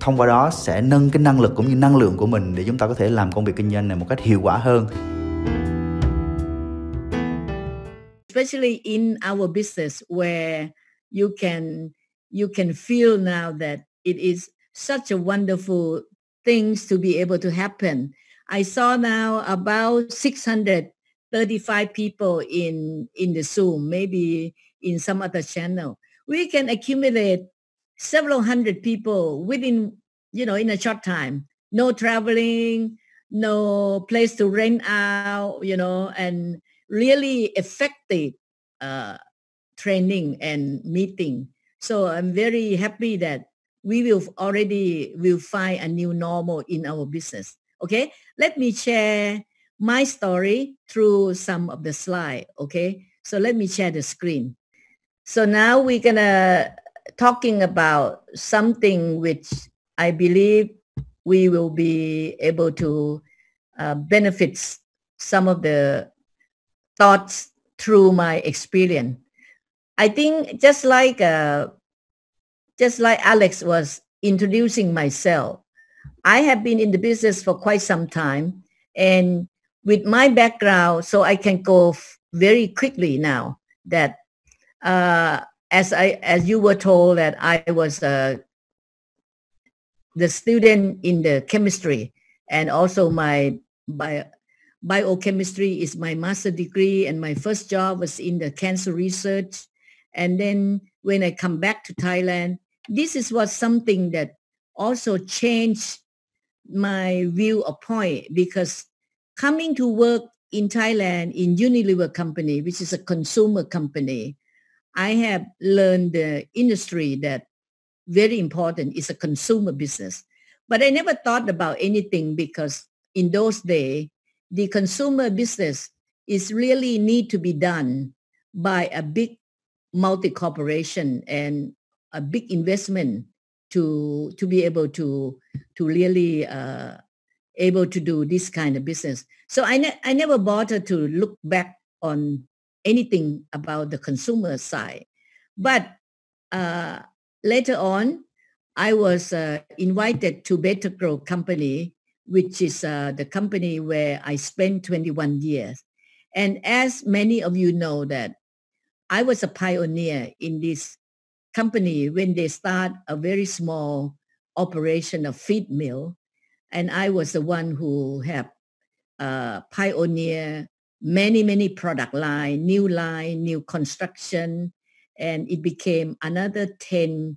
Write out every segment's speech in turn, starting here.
thông qua đó sẽ nâng cái năng lực cũng như năng lượng của mình để chúng ta có thể làm công việc kinh doanh này một cách hiệu quả hơn especially in our business where you can you can feel now that it is such a wonderful things to be able to happen. I saw now about 635 people in in the Zoom, maybe in some other channel. We can accumulate several hundred people within, you know, in a short time. No traveling, no place to rent out, you know, and really effective uh, training and meeting. So I'm very happy that we will already will find a new normal in our business. Okay, let me share my story through some of the slide. Okay, so let me share the screen. So now we're gonna talking about something which I believe we will be able to uh, benefit some of the thoughts through my experience. I think just like uh, just like Alex was introducing myself, I have been in the business for quite some time, and with my background, so I can go f- very quickly now that uh, as I as you were told that I was uh, the student in the chemistry and also my bio, biochemistry is my master degree and my first job was in the cancer research. And then when I come back to Thailand this is what something that also changed my view of point because coming to work in Thailand in Unilever company which is a consumer company I have learned the industry that very important is a consumer business. But I never thought about anything because in those days, the consumer business is really need to be done by a big multi-corporation and a big investment to to be able to to really uh, able to do this kind of business. So I ne- I never bothered to look back on anything about the consumer side. But uh, later on, I was uh, invited to Betagro Company, which is uh, the company where I spent 21 years. And as many of you know that I was a pioneer in this company when they start a very small operation of feed mill. And I was the one who have uh, pioneer many, many product line, new line, new construction, and it became another 10,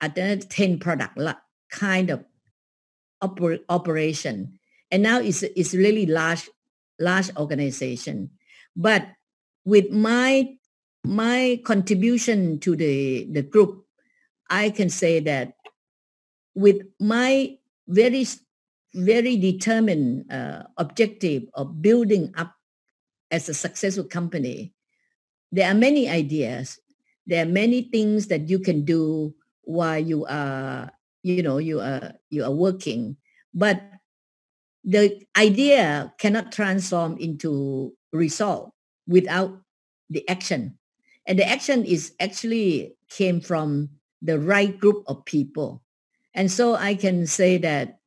another 10 product kind of oper- operation. And now it's, it's really large, large organization. But with my, my contribution to the, the group, I can say that with my very very determined uh, objective of building up as a successful company, there are many ideas. There are many things that you can do while you are, you know, you are you are working. But the idea cannot transform into result without the action. And the action is actually came from the right group of people. And so I can say that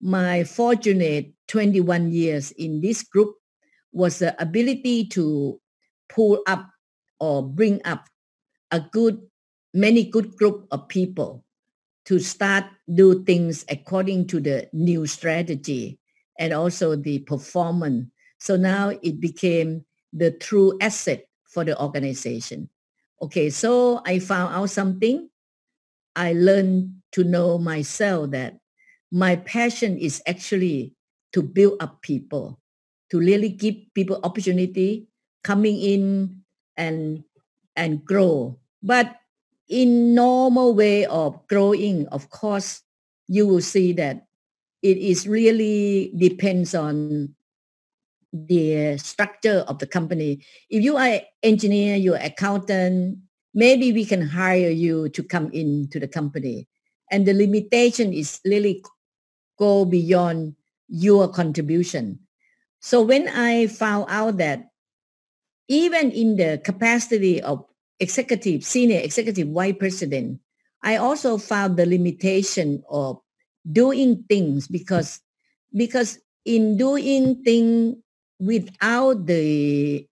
my fortunate 21 years in this group was the ability to pull up or bring up a good, many good group of people to start do things according to the new strategy and also the performance. So now it became the true asset for the organization. Okay, so I found out something. I learned to know myself that my passion is actually to build up people to really give people opportunity coming in and and grow. But in normal way of growing, of course, you will see that it is really depends on the structure of the company. If you are engineer, you're accountant, maybe we can hire you to come into the company. And the limitation is really go beyond your contribution. So when I found out that even in the capacity of executive, senior executive vice president, I also found the limitation of doing things because because in doing things without the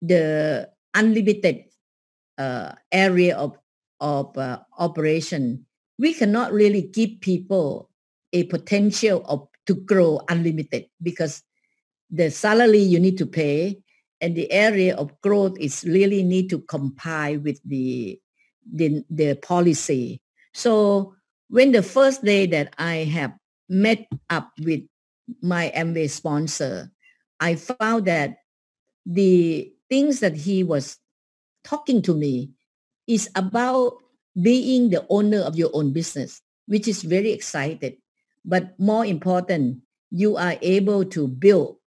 the unlimited uh, area of of uh, operation, we cannot really give people a potential of to grow unlimited because the salary you need to pay and the area of growth is really need to comply with the the, the policy. So when the first day that I have met up with my Amway sponsor, I found that the things that he was talking to me is about being the owner of your own business, which is very excited. But more important, you are able to build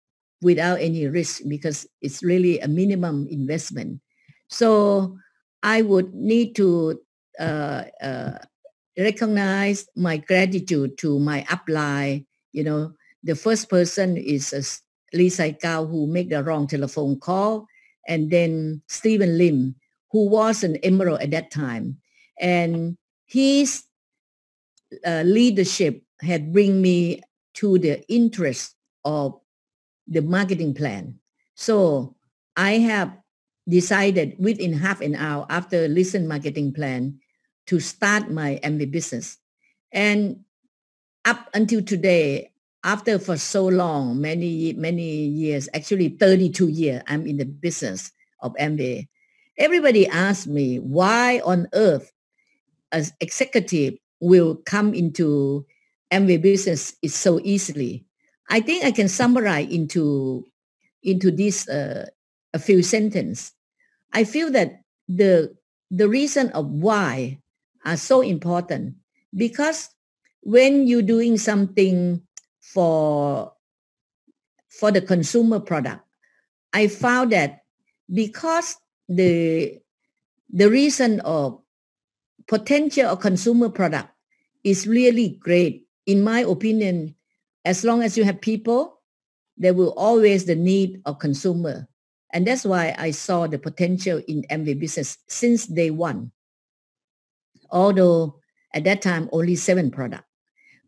without any risk because it's really a minimum investment. So I would need to uh, uh, recognize my gratitude to my upline. You know, the first person is Lee Sai Kao who made the wrong telephone call, and then Stephen Lim, who was an emerald at that time, and his uh, leadership had bring me to the interest of the marketing plan. So I have decided within half an hour after listen marketing plan to start my Amway business. And up until today, after for so long, many, many years, actually 32 years, I'm in the business of Amway. Everybody asks me why on earth as executive will come into Amway business is so easily. I think I can summarize into into this uh, a few sentences. I feel that the the reason of why are so important because when you're doing something for for the consumer product, I found that because the the reason of potential of consumer product is really great. In my opinion, as long as you have people, there will always the need of consumer. And that's why I saw the potential in Amway business since day one. Although at that time only seven product.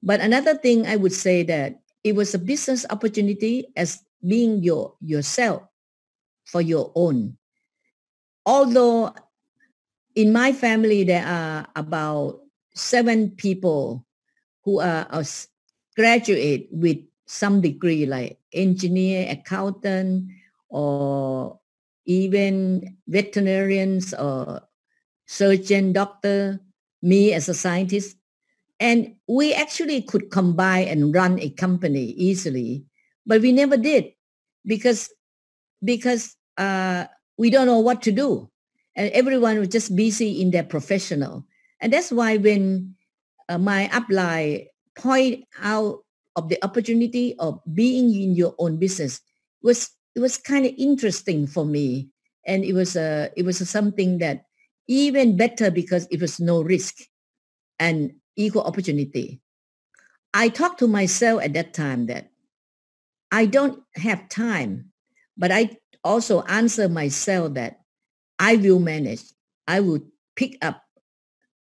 But another thing I would say that it was a business opportunity as being your yourself for your own. Although in my family there are about seven people who are graduate with some degree like engineer, accountant, or even veterinarians or surgeon, doctor, me as a scientist. And we actually could combine and run a company easily, but we never did because because uh, we don't know what to do, and everyone was just busy in their professional. And that's why when uh, my upline point out of the opportunity of being in your own business. Was it was kind of interesting for me. And it was a it was a something that even better because it was no risk and equal opportunity. I talked to myself at that time that i don't have time but i also answer myself that i will manage. I will pick up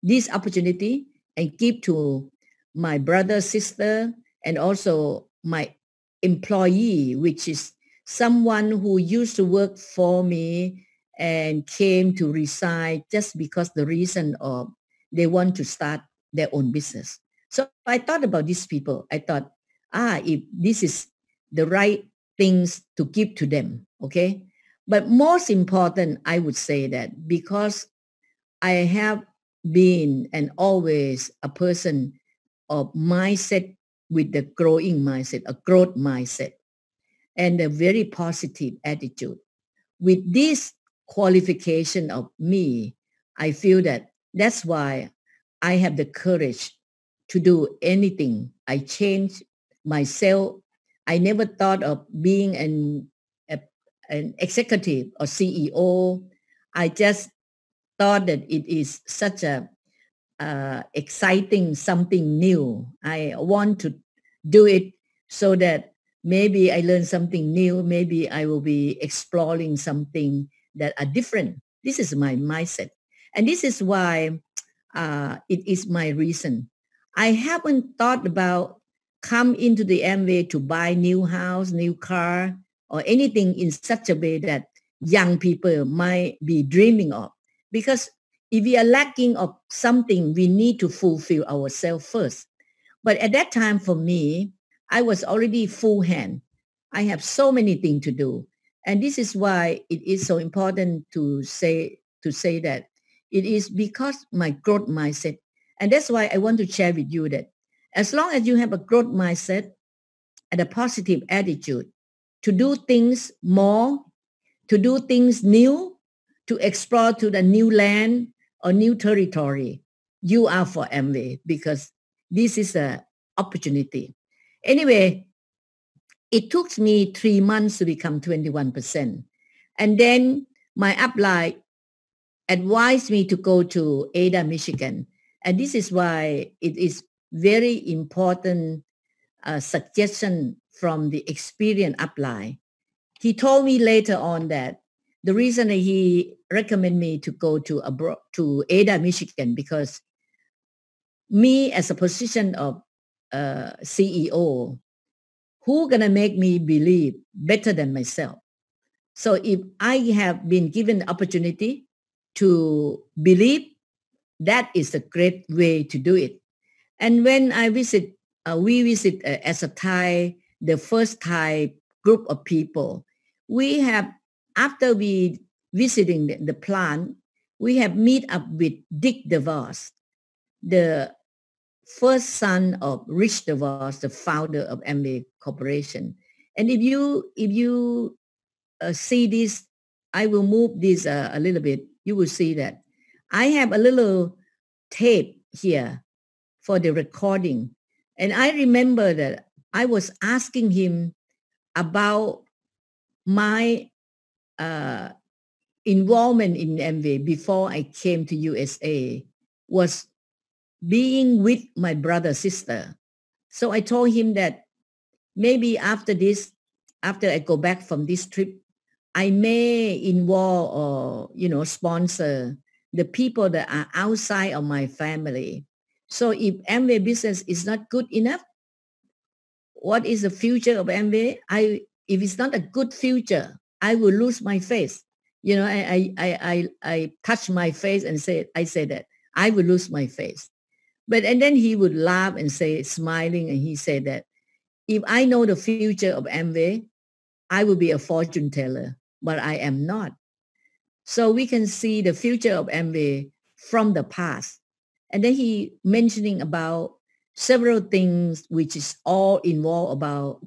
this opportunity and give to my brother, sister, and also my employee, which is someone who used to work for me and came to resign just because the reason of they want to start their own business. So I thought about these people. I thought, ah, if this is the right things to give to them, okay? But most important, I would say that because I have been and always a person of mindset with the growing mindset, a growth mindset, and a very positive attitude. With this qualification of me, I feel that that's why I have the courage to do anything. I change myself I never thought of being an a, an executive or CEO. I just thought that it is such a uh, exciting something new. I want to do it so that maybe I learn something new. Maybe I will be exploring something that are different. This is my mindset. And this is why uh, it is my reason. I haven't thought about come into the Amway to buy new house, new car, or anything in such a way that young people might be dreaming of. Because if we are lacking of something, we need to fulfill ourselves first. But at that time for me, I was already full hand. I have so many things to do. And this is why it is so important to say to say that it is because my growth mindset. And that's why I want to share with you that as long as you have a growth mindset and a positive attitude to do things more, to do things new, to explore to the new land or new territory, you are for Amway because this is an opportunity. Anyway, it took me three months to become 21%. And then my upline advised me to go to Ada, Michigan. And this is why it is very important uh, suggestion from the experienced upline. He told me later on that the reason he recommended me to go to abroad to Ada, Michigan, because me as a position of uh, CEO, who gonna make me believe better than myself? So if I have been given the opportunity to believe, that is a great way to do it. And when I visit, uh, we visit uh, as a Thai, the first Thai group of people, we have, after we visiting the, the plant, we have meet up with Dick DeVos, the first son of Rich DeVos, the founder of Amway Corporation. And if you if you uh, see this, I will move this uh, a little bit. You will see that I have a little tape here for the recording. And I remember that I was asking him about my uh, involvement in Amway before I came to USA was being with my brother sister. So I told him that maybe after this, after I go back from this trip, I may involve or you know sponsor the people that are outside of my family. So if Amway business is not good enough, what is the future of Amway? I if it's not a good future, I will lose my face. You know, I I I I, touch my face and say I say that I will lose my face. But and then he would laugh and say, smiling, and he said that if I know the future of Amway, I will be a fortune teller, but I am not. So we can see the future of Amway from the past. And then he mentioning about several things which is all involved about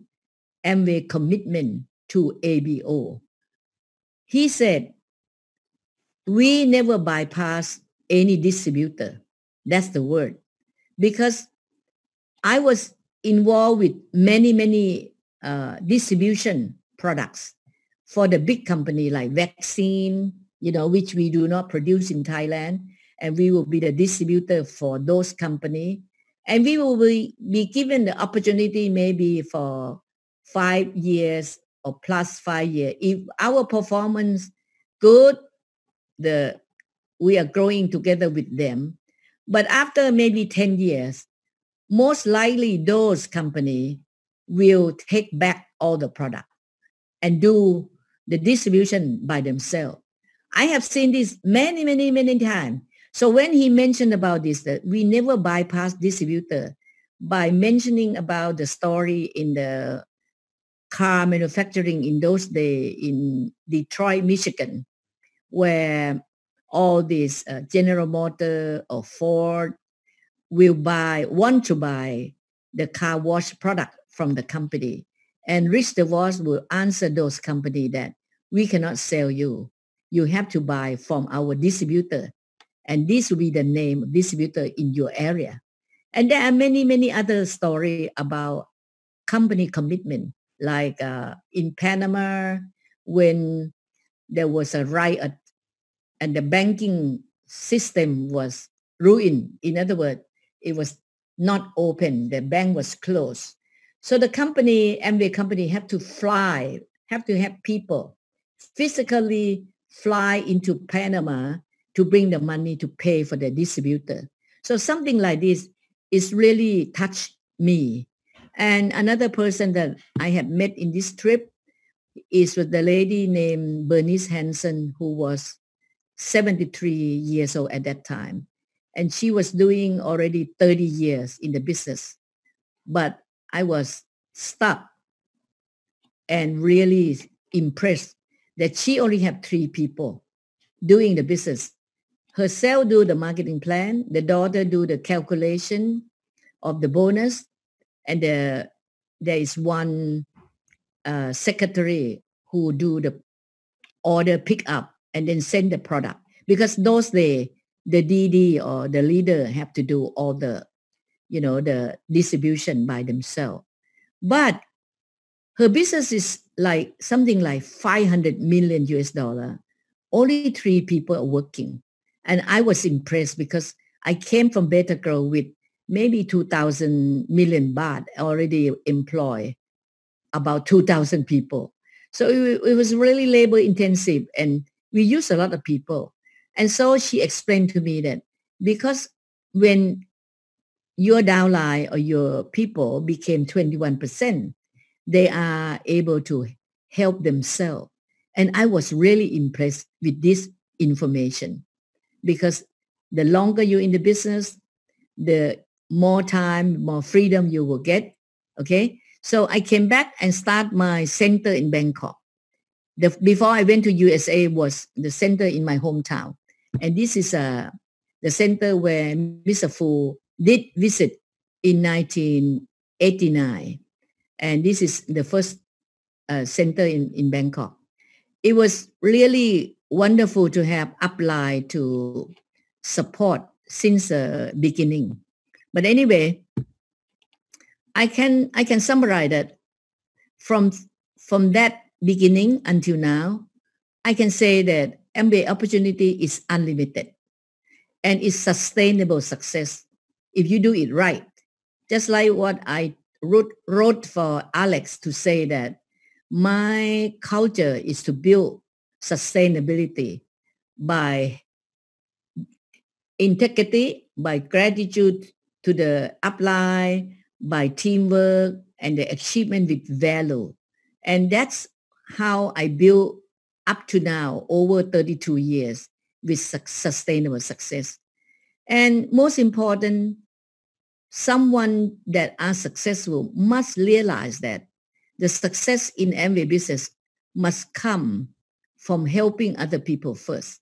Amway commitment to ABO. He said, we never bypass any distributor. That's the word because I was involved with many, many uh, distribution products for the big company like vaccine, you know, which we do not produce in Thailand. And we will be the distributor for those company. And we will be, be given the opportunity maybe for five years or plus five years. If our performance good, the we are growing together with them. But after maybe 10 years, most likely those company will take back all the product and do the distribution by themselves. I have seen this many, many, many times. So when he mentioned about this, that we never bypass distributor by mentioning about the story in the car manufacturing in those days in Detroit, Michigan, where all these uh, General Motor or Ford will buy, want to buy the car wash product from the company. And Rich DeVos will answer those company that we cannot sell you. You have to buy from our distributor. And this will be the name distributor in your area. And there are many, many other story about company commitment. Like uh, in Panama when there was a riot and the banking system was ruined. In other words, it was not open. The bank was closed. So the company, Amway company, had to fly, have to have people physically fly into Panama to bring the money to pay for the distributor. So something like this is really touched me. And another person that I have met in this trip is with the lady named Bernice Hansen, who was 73 years old at that time. And she was doing already 30 years in the business. But I was stuck and really impressed that she only had three people doing the business. Herself do the marketing plan, the daughter do the calculation of the bonus, and the, there is one uh, secretary who do the order pick up and then send the product. Because those days, the DD or the leader have to do all the, you know, the distribution by themselves. But her business is like something like 500 million US dollar. Only three people are working. And I was impressed because I came from Betagro with maybe 2,000 million baht already employ about 2,000 people. So it, it was really labor intensive and we use a lot of people. And so she explained to me that because when your downline or your people became 21%, they are able to help themselves. And I was really impressed with this information because the longer you're in the business, the more time, more freedom you will get. Okay. So I came back and start my center in Bangkok. The, before I went to USA was the center in my hometown. And this is uh, the center where Mr. Fu did visit in 1989. And this is the first uh, center in, in Bangkok. It was really wonderful to have upline to support since the beginning. But anyway, I can I can summarize that from from that beginning until now, I can say that Amway opportunity is unlimited and it's sustainable success if you do it right. Just like what I wrote, wrote for Alex to say that my culture is to build sustainability by integrity, by gratitude to the upline, by teamwork and the achievement with value. And that's how I build up to now over 32 years with sustainable success. And most important, someone that are successful must realize that the success in Amway business must come from helping other people first.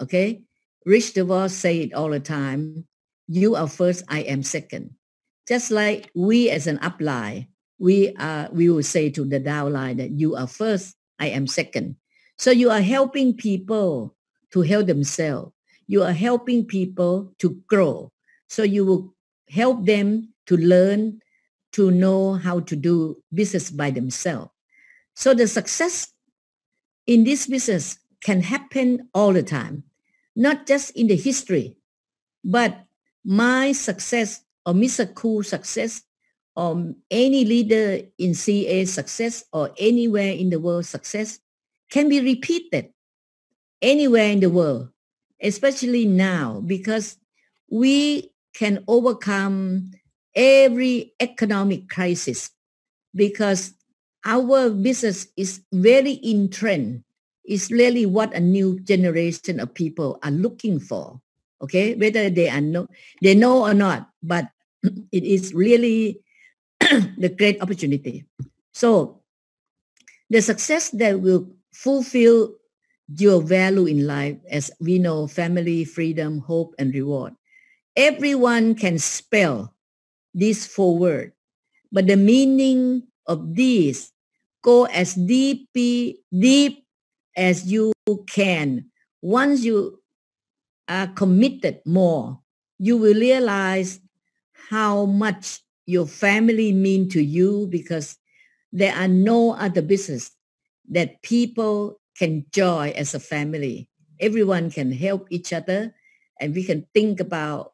Okay? Rich DeVos say it all the time. You are first, I am second. Just like we as an upline, we are we will say to the downline that you are first, I am second. So you are helping people to help themselves. You are helping people to grow. So you will help them to learn to know how to do business by themselves. So the success in this business can happen all the time, not just in the history, but my success or Mr. Cool success or any leader in CA success or anywhere in the world success can be repeated anywhere in the world, especially now because we can overcome every economic crisis because our business is very in trend. It's really what a new generation of people are looking for. Okay, whether they are no, they know or not, but it is really the great opportunity. So the success that will fulfill your value in life, as we know, family, freedom, hope, and reward. Everyone can spell this forward. But the meaning of this go as deep, deep as you can. Once you are committed more, you will realize how much your family mean to you because there are no other business that people can join as a family. Everyone can help each other and we can think about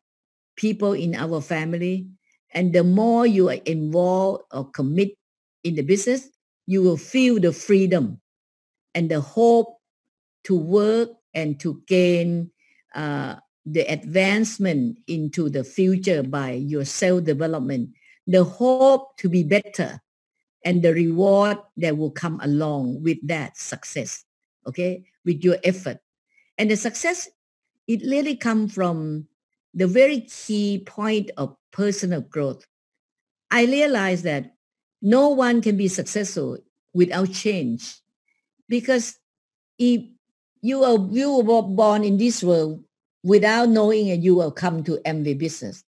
people in our family. And the more you are involved or commit in the business, you will feel the freedom and the hope to work and to gain uh, the advancement into the future by your self-development, the hope to be better and the reward that will come along with that success, okay, with your effort. And the success, it really comes from the very key point of personal growth. I realized that no one can be successful without change because if you are you were born in this world without knowing it, you will come to Amway business.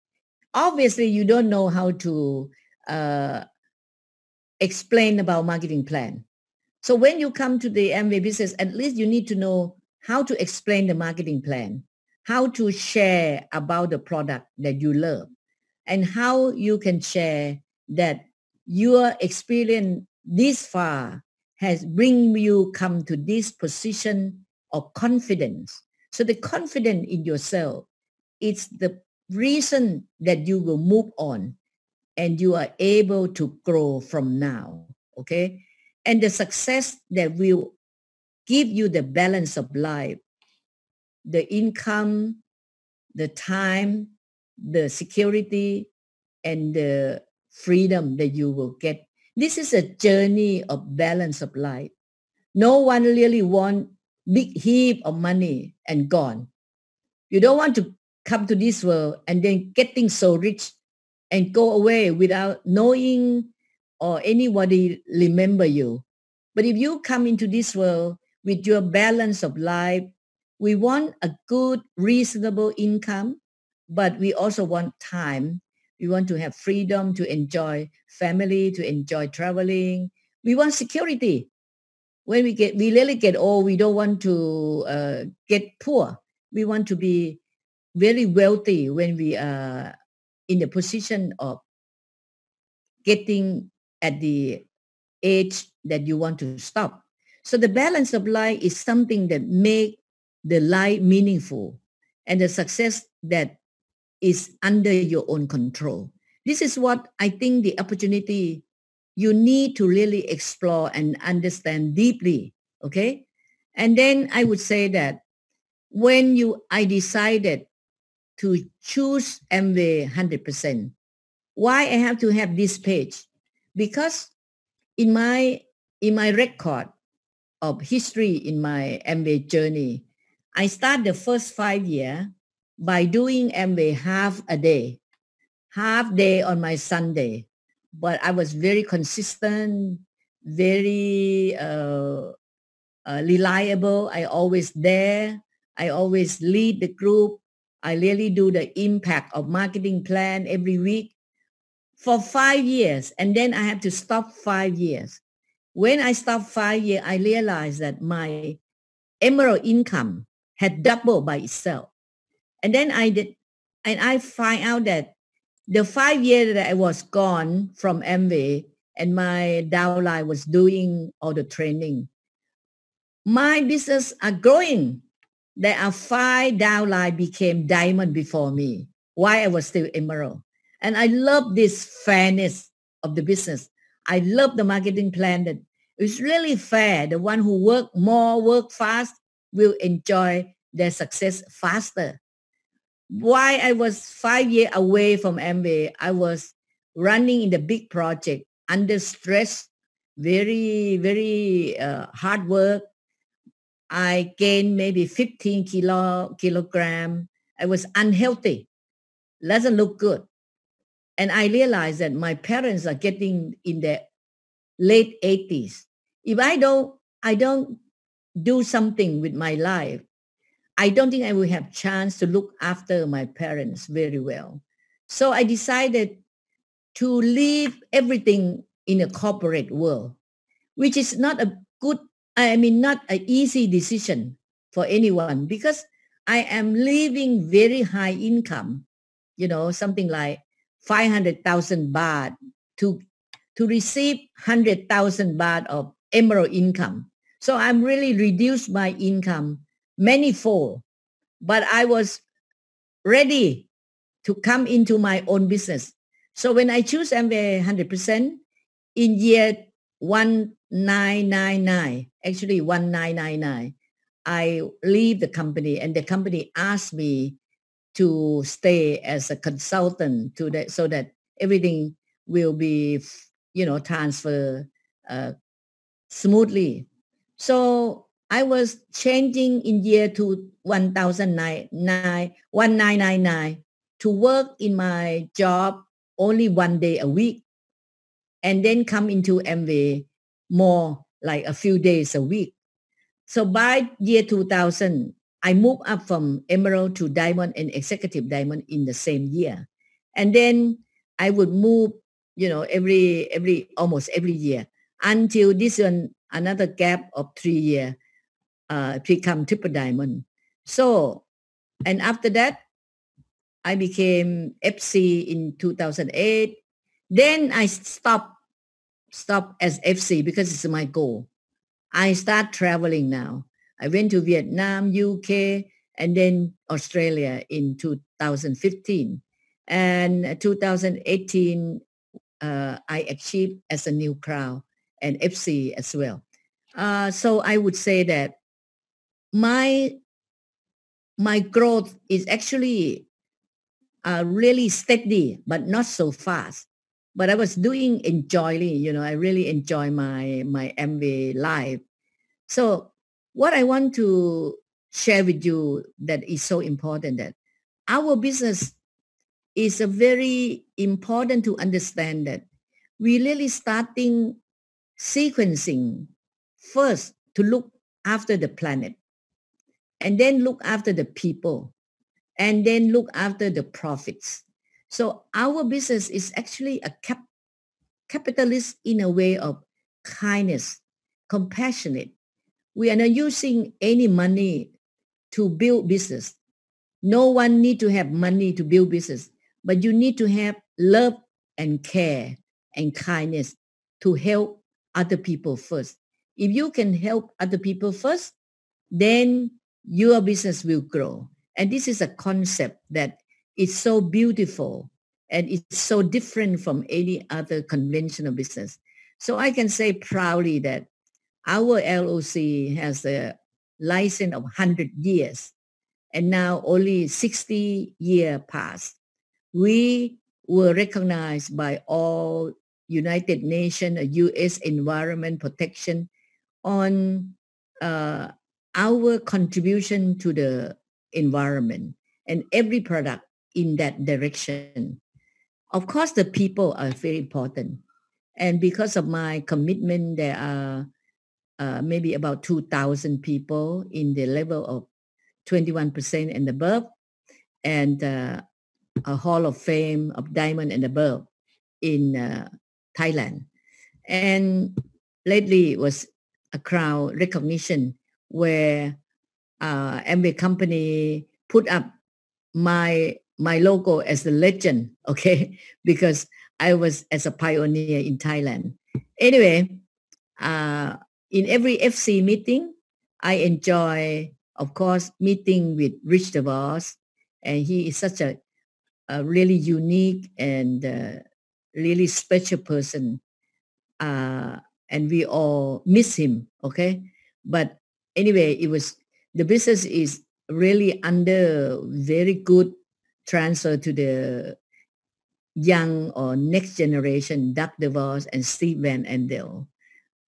Obviously, you don't know how to uh, explain about marketing plan. So when you come to the Amway business, at least you need to know how to explain the marketing plan, how to share about the product that you love, and how you can share that your experience this far has bring you come to this position of confidence. So the confidence in yourself, it's the reason that you will move on and you are able to grow from now. Okay. And the success that will give you the balance of life, the income, the time, the security, and the freedom that you will get. This is a journey of balance of life. No one really want big heap of money and gone. You don't want to come to this world and then getting so rich and go away without knowing or anybody remember you. But if you come into this world with your balance of life, we want a good, reasonable income, but we also want time. We want to have freedom to enjoy family, to enjoy traveling. We want security. When we get, we really get old, we don't want to uh, get poor. We want to be very wealthy when we are in the position of getting at the age that you want to stop. So the balance of life is something that make the life meaningful and the success that is under your own control. This is what I think the opportunity you need to really explore and understand deeply. Okay. And then I would say that when you, I decided to choose Amway 100%. Why I have to have this page? Because in my in my record of history in my Amway journey, I start the first five year by doing Amway half a day, half day on my Sunday. But I was very consistent, very uh, uh, reliable. I always there. I always lead the group. I really do the impact of marketing plan every week for five years. And then I have to stop five years. When I stopped five years, I realized that my emerald income had doubled by itself. And then I did, and I find out that the five years that I was gone from Amway and my downline was doing all the training, my business are growing there are five downline became diamond before me while I was still emerald. And I love this fairness of the business. I love the marketing plan that it's really fair. The one who work more, work fast will enjoy their success faster. Why I was five years away from Amway, I was running in the big project under stress, very, very uh, hard work, I gained maybe 15 kilo, kilogram. I was unhealthy. Doesn't look good. And I realized that my parents are getting in their late 80s. If I don't, I don't do something with my life, I don't think I will have chance to look after my parents very well. So I decided to leave everything in a corporate world, which is not a good I mean, not an easy decision for anyone because I am living very high income, you know, something like 500,000 baht to to receive 100,000 baht of emerald income. So I'm really reduced my income manifold, but I was ready to come into my own business. So when I choose Amway 100% in year 1999, actually 1999, I leave the company and the company asked me to stay as a consultant to that so that everything will be you know transfer uh, smoothly so i was changing in year to 1999 to work in my job only one day a week and then come into Amway more like a few days a week. So by year 2000, I moved up from emerald to diamond and executive diamond in the same year. And then I would move, you know, every, every, almost every year until this one, another gap of three year, uh, become triple diamond. So, and after that, I became FC in 2008. Then I stopped, stopped as FC because it's my goal. I start traveling now. I went to Vietnam, UK, and then Australia in 2015. And 2018, uh, I achieved as a new crown and FC as well. Uh, so I would say that my my growth is actually uh, really steady, but not so fast. But I was doing enjoying, you know, I really enjoy my my Amway life. So what I want to share with you that is so important that our business is a very important to understand that we really starting sequencing first to look after the planet and then look after the people and then look after the profits. So our business is actually a cap- capitalist in a way of kindness, compassionate, we are not using any money to build business. No one need to have money to build business, but you need to have love and care and kindness to help other people first. If you can help other people first, then your business will grow. And this is a concept that is so beautiful and it's so different from any other conventional business. So I can say proudly that our LOC has a license of 100 years and now only 60 year passed. We were recognized by all United Nations, U.S. Environment Protection on uh, our contribution to the environment and every product in that direction. Of course, the people are very important. And because of my commitment, there are uh, maybe about 2,000 people in the level of 21% and above, and uh, a Hall of Fame of Diamond and above in uh, Thailand. And lately it was a crown recognition where uh, company put up my my logo as the legend, okay, because I was as a pioneer in Thailand. Anyway, uh, in every FC meeting, I enjoy, of course, meeting with Rich DeVos, and he is such a, a really unique and uh, really special person. Uh, and we all miss him, okay? But anyway, it was, the business is really under very good transfer to the young or next generation, Doug DeVos and Steve Van Andel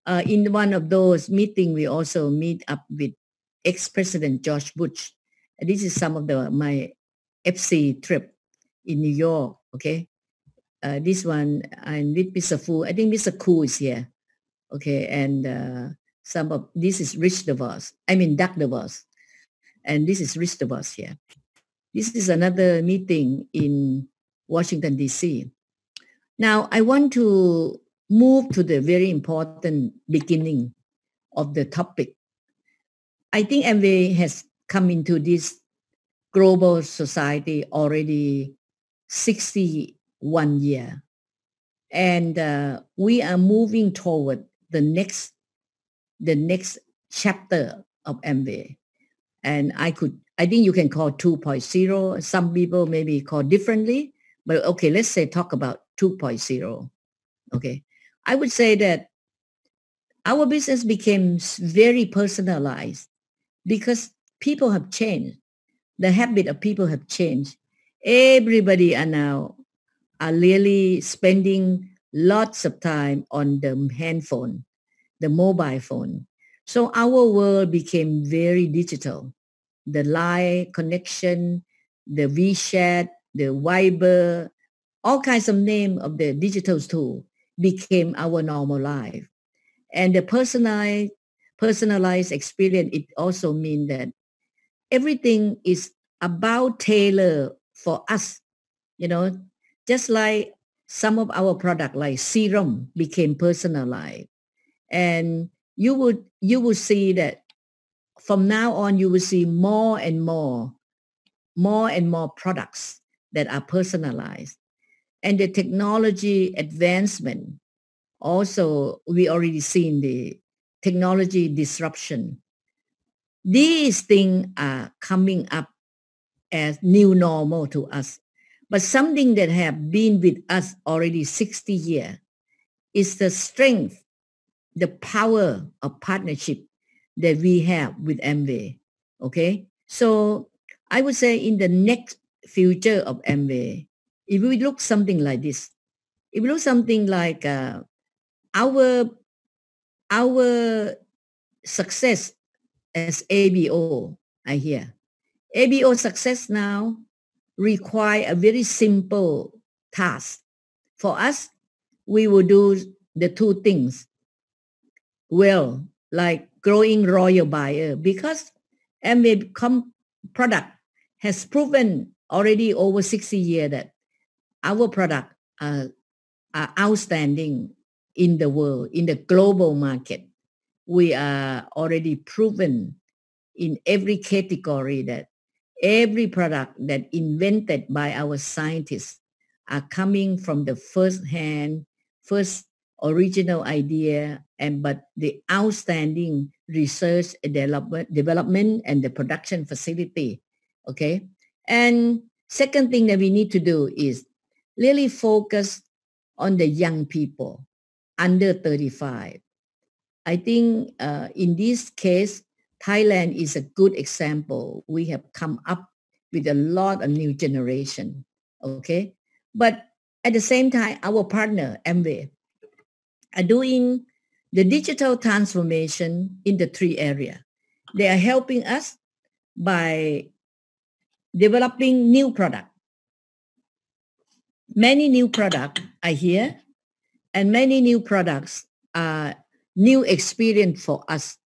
uh, in one of those meetings, we also meet up with ex-president George Bush. This is some of the my FC trip in New York. Okay, uh, this one I'm with Mr. Fu. I think Mr. Koo is here. Okay, and uh, some of this is Rich DeVos. I mean Doug DeVos, and this is Rich DeVos here. This is another meeting in Washington D.C. Now I want to move to the very important beginning of the topic. I think Amway has come into this global society already 61 year. and uh, we are moving toward the next the next chapter of Amway. And I could, I think you can call 2.0. Some people maybe call differently, but okay, let's say talk about 2.0. Okay. I would say that our business became very personalized because people have changed. The habit of people have changed. Everybody are now are really spending lots of time on the handphone, the mobile phone. So our world became very digital. The line connection, the WeChat, the Viber, all kinds of name of the digital tool became our normal life. And the personalized, personalized experience, it also means that everything is about tailor for us. You know, just like some of our product like serum became personalized. And you would you would see that from now on you will see more and more, more and more products that are personalized. And the technology advancement also we already seen the technology disruption. These things are coming up as new normal to us but something that have been with us already 60 years is the strength, the power of partnership that we have with Amway. Okay. So I would say in the next future of Amway, if we look something like this, if we look something like uh, our our success as ABO, I hear. ABO success now require a very simple task. For us, we will do the two things well, like growing royal buyer because Amway com- product has proven already over 60 years that our product are, are outstanding in the world, in the global market. We are already proven in every category that every product that invented by our scientists are coming from the first hand, first original idea, and but the outstanding research development, development and the production facility. Okay. And second thing that we need to do is really focus on the young people under 35. I think uh, in this case, Thailand is a good example. We have come up with a lot of new generation. Okay. But at the same time, our partner, Amway, are doing the digital transformation in the three area. They are helping us by developing new product. Many new product are here and many new products are new experience for us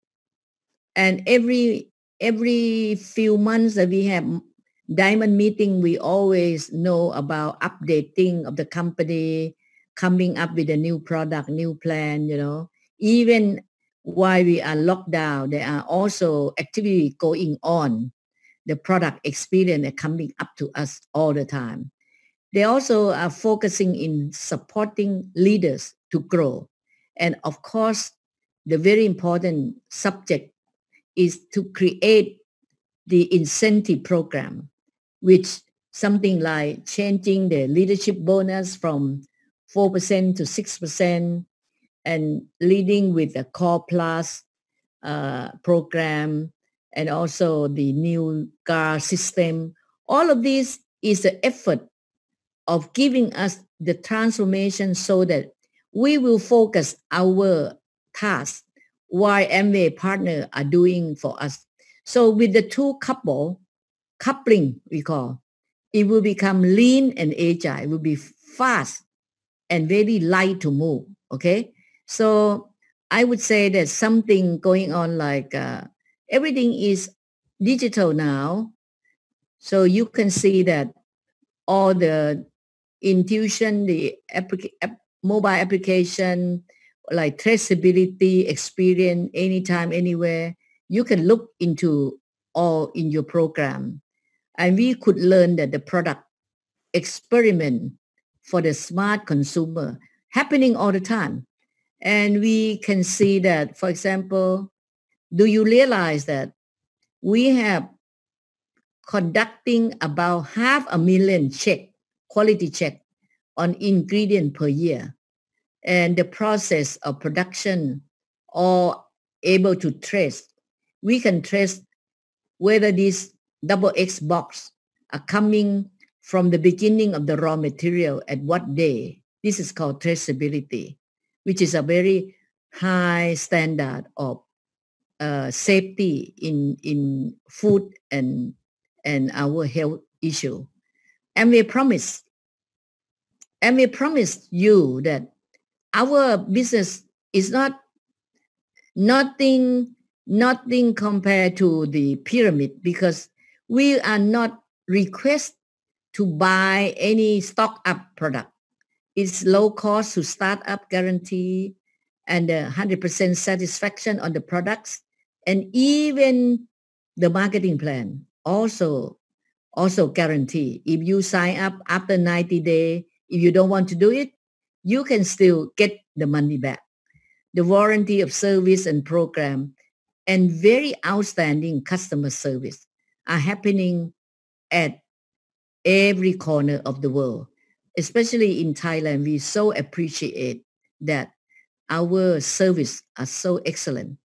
and every every few months that we have diamond meeting we always know about updating of the company coming up with a new product new plan you know. Even while we are locked down there are also activity going on. The product experience are coming up to us all the time. They also are focusing in supporting leaders to grow. And of course the very important subject is to create the incentive program, which something like changing the leadership bonus from 4% to 6% and leading with the core plus uh, program and also the new GAR system. All of this is the effort of giving us the transformation so that we will focus our task why Amway partner are doing for us. So with the two couple, coupling we call, it will become lean and agile. It will be fast and very light to move. Okay. So I would say there's something going on like uh, everything is digital now. So you can see that all the intuition, the applica- mobile application, like traceability experience anytime, anywhere, you can look into all in your program. And we could learn that the product experiment for the smart consumer happening all the time. And we can see that, for example, do you realize that we have conducting about half a million check, quality check on ingredient per year. And the process of production or able to trace, we can trace whether these double X box are coming from the beginning of the raw material at what day. This is called traceability, which is a very high standard of uh, safety in, in food and, and our health issue. And we promise, and we promise you that our business is not nothing nothing compared to the pyramid because we are not request to buy any stock up product. It's low cost to start up guarantee and 100% satisfaction on the products and even the marketing plan also also guarantee if you sign up after 90 day if you don't want to do it you can still get the money back the warranty of service and program and very outstanding customer service are happening at every corner of the world especially in thailand we so appreciate that our service are so excellent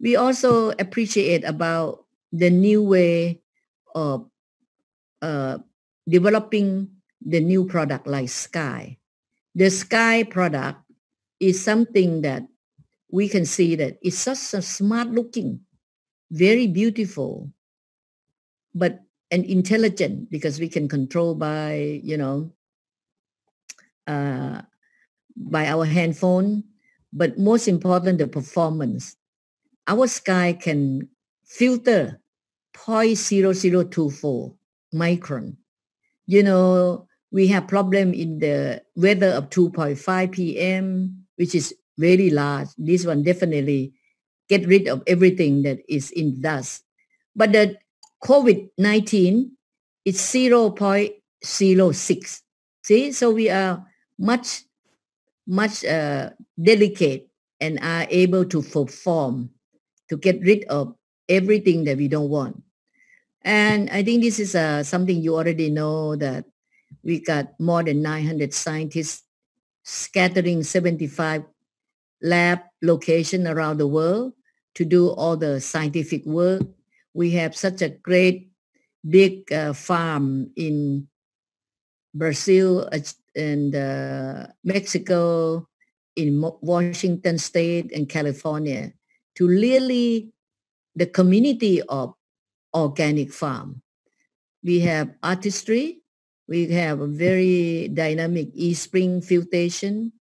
we also appreciate about the new way of uh, developing the new product like Sky. The Sky product is something that we can see that it's such a smart looking, very beautiful, but and intelligent because we can control by, you know, uh, by our handphone. But most important, the performance our sky can filter 0.0024 micron. You know, we have problem in the weather of 2.5 p.m., which is very large. This one definitely get rid of everything that is in dust. But the COVID-19 is 0.06. See, so we are much, much uh, delicate and are able to perform to get rid of everything that we don't want. And I think this is uh, something you already know that we got more than 900 scientists scattering 75 lab location around the world to do all the scientific work. We have such a great big uh, farm in Brazil uh, and uh, Mexico, in Washington State and California to really the community of organic farm. We have artistry. We have a very dynamic eSpring filtration.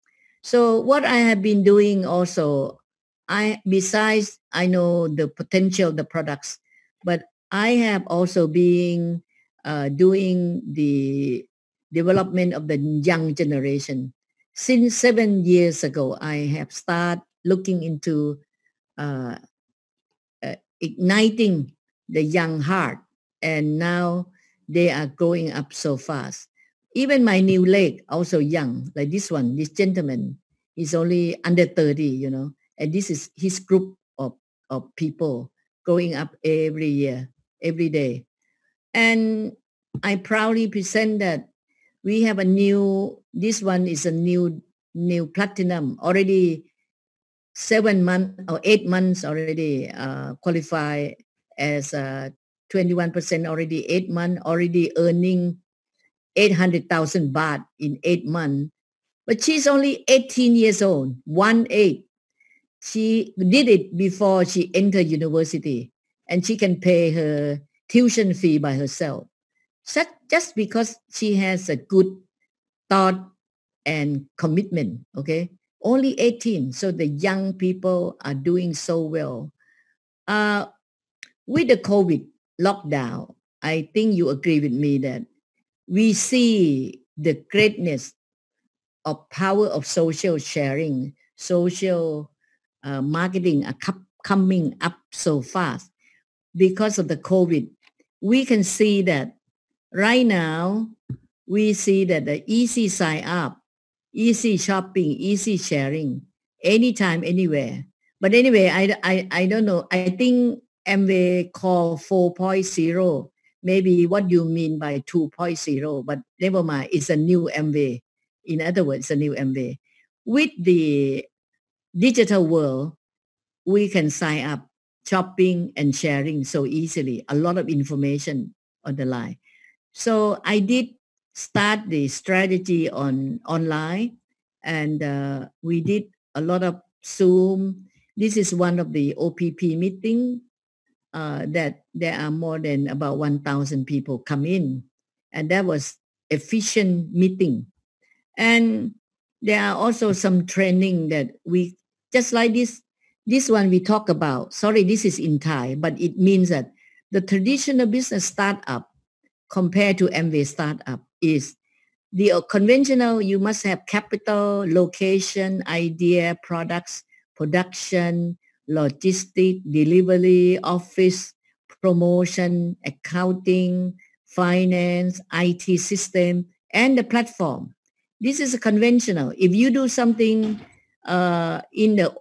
So what I have been doing also, I besides I know the potential of the products, but I have also been uh, doing the development of the young generation. Since seven years ago, I have started looking into uh, uh, igniting the young heart. And now they are growing up so fast. Even my new leg, also young, like this one, this gentleman, is only under 30, you know, and this is his group of, of people growing up every year, every day. And I proudly present that we have a new, this one is a new, new platinum already seven months or eight months already uh, qualify as uh, 21% already eight months already earning 800,000 baht in eight months. But she's only 18 years old, one eight. She did it before she entered university and she can pay her tuition fee by herself. Just, just because she has a good thought and commitment, okay? only 18. So the young people are doing so well. Uh, with the COVID lockdown, I think you agree with me that we see the greatness of power of social sharing, social uh, marketing are coming up so fast because of the COVID. We can see that right now, we see that the easy sign up easy shopping, easy sharing, anytime, anywhere. But anyway, I, I, I don't know. I think Amway call 4.0 maybe what you mean by 2.0, but never mind, it's a new Amway. In other words, a new Amway. With the digital world, we can sign up shopping and sharing so easily, a lot of information on the line. So I did start the strategy on online and uh, we did a lot of Zoom. This is one of the OPP meeting uh, that there are more than about 1,000 people come in. And that was efficient meeting. And there are also some training that we, just like this, this one we talk about, sorry, this is in Thai, but it means that the traditional business startup compared to Amway startup is the uh, conventional, you must have capital, location, idea, products, production, logistic, delivery, office, promotion, accounting, finance, IT system, and the platform. This is conventional. If you do something uh, in the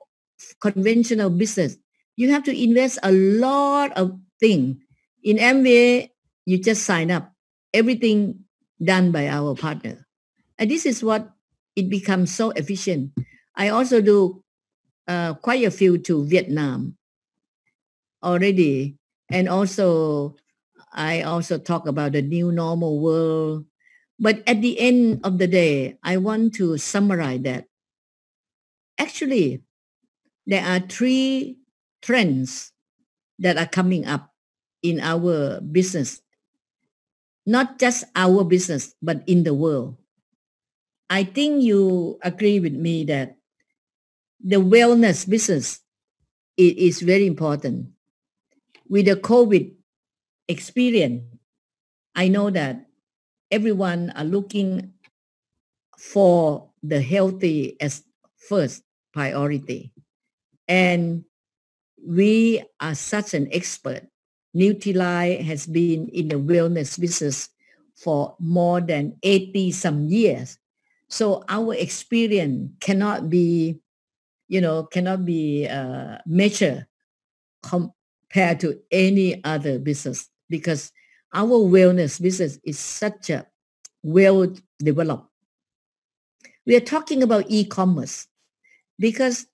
conventional business, you have to invest a lot of thing. In Amway, you just sign up. Everything done by our partner. And this is what it becomes so efficient. I also do uh, quite a few to Vietnam already. And also, I also talk about the new normal world. But at the end of the day, I want to summarize that. Actually, there are three trends that are coming up in our business, not just our business, but in the world. I think you agree with me that the wellness business it is very important. With the COVID experience, I know that everyone are looking for the healthy as first priority. And we are such an expert. Nutrilite has been in the wellness business for more than 80 some years. So our experience cannot be you know, cannot be uh, measured compared to any other business because our wellness business is such a well developed. We are talking about e-commerce because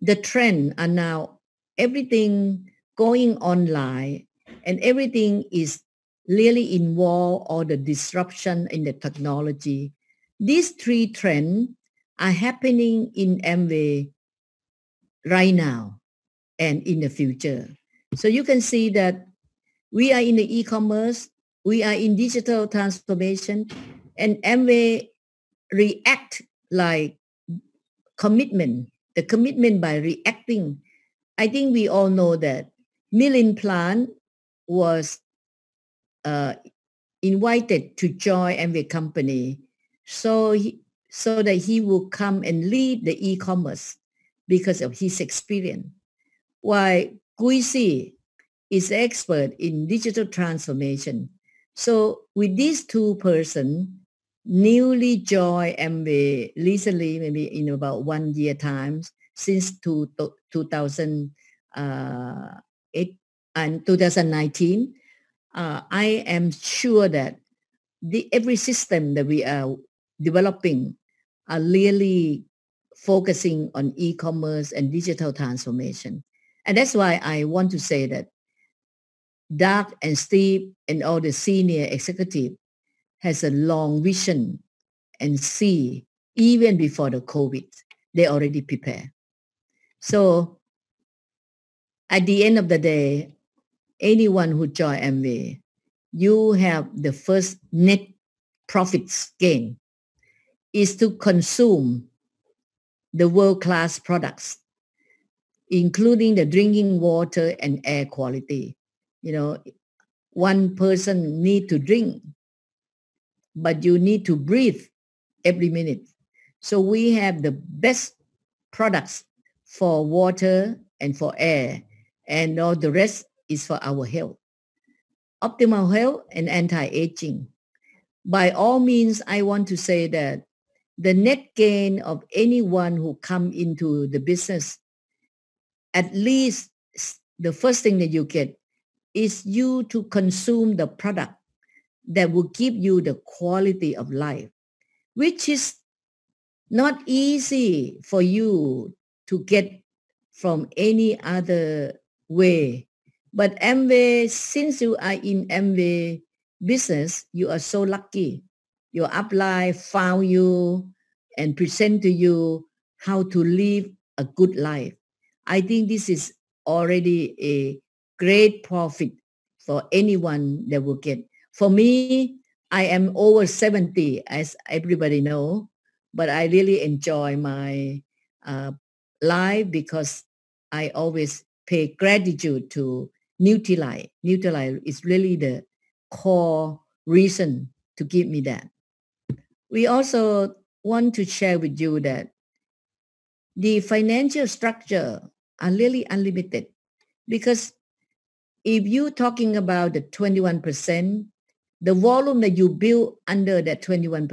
the trend are now everything going online and everything is really involved or the disruption in the technology. These three trends are happening in Amway right now and in the future. So you can see that we are in the e-commerce, we are in digital transformation, and Amway react like commitment, the commitment by reacting. I think we all know that Milind Pant was uh, invited to join Amway company so he, so that he will come and lead the e-commerce because of his experience. While Guisi is expert in digital transformation. So with these two persons, newly joined Amway recently, maybe in about one year times since two, 2008 uh, and 2019, uh, I am sure that the every system that we are developing are really focusing on e-commerce and digital transformation. And that's why I want to say that Doug and Steve and all the senior executive has a long vision and see even before the COVID, they already prepare. So at the end of the day, anyone who join Amway, you have the first net profits gain is to consume the world-class products, including the drinking water and air quality. You know, one person need to drink, but you need to breathe every minute. So we have the best products for water and for air, and all the rest is for our health. Optimal health and anti-aging. By all means, I want to say that the net gain of anyone who come into the business, at least the first thing that you get is you to consume the product that will give you the quality of life, which is not easy for you to get from any other way. But Amway, since you are in Amway business, you are so lucky. Your upline found you and present to you how to live a good life. I think this is already a great profit for anyone that will get. For me, I am over 70, as everybody know, but I really enjoy my uh, life because I always pay gratitude to Nutrilite. Nutrilite is really the core reason to give me that. We also want to share with you that the financial structure are really unlimited because if you're talking about the 21%, the volume that you build under that 21%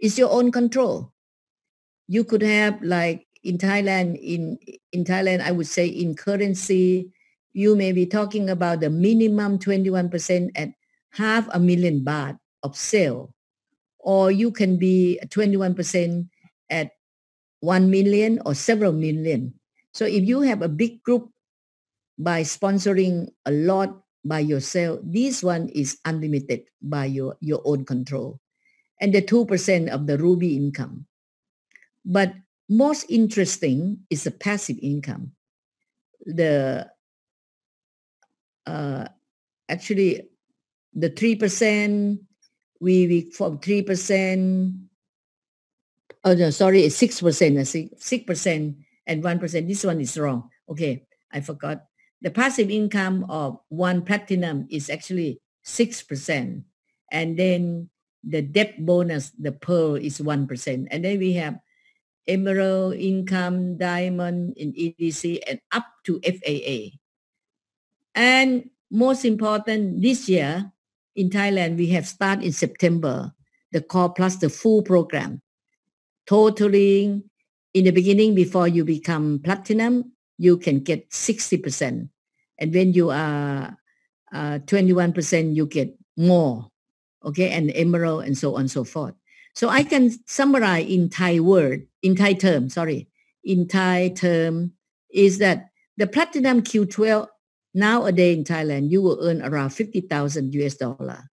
is your own control. You could have like in Thailand, in, in Thailand, I would say in currency, you may be talking about the minimum 21% at half a million baht of sale, or you can be 21% at 1 million or several million. So if you have a big group by sponsoring a lot by yourself, this one is unlimited by your, your own control. And the 2% of the Ruby income. But most interesting is the passive income. The uh, actually the 3%, we, we from 3%, oh no, sorry, it's 6%, 6% and 1%. This one is wrong. Okay, I forgot. The passive income of one platinum is actually 6%. And then the depth bonus, the pearl is 1%. And then we have emerald income, diamond in EDC, and up to FAA. And most important, this year in Thailand, we have started in September, the core plus the full program, totaling in the beginning before you become platinum, you can get 60%. And when you are uh, 21%, you get more. Okay, and emerald and so on and so forth. So I can summarize in Thai word, in Thai term, sorry, in Thai term is that the platinum Q12 nowadays in Thailand, you will earn around 50,000 US dollar.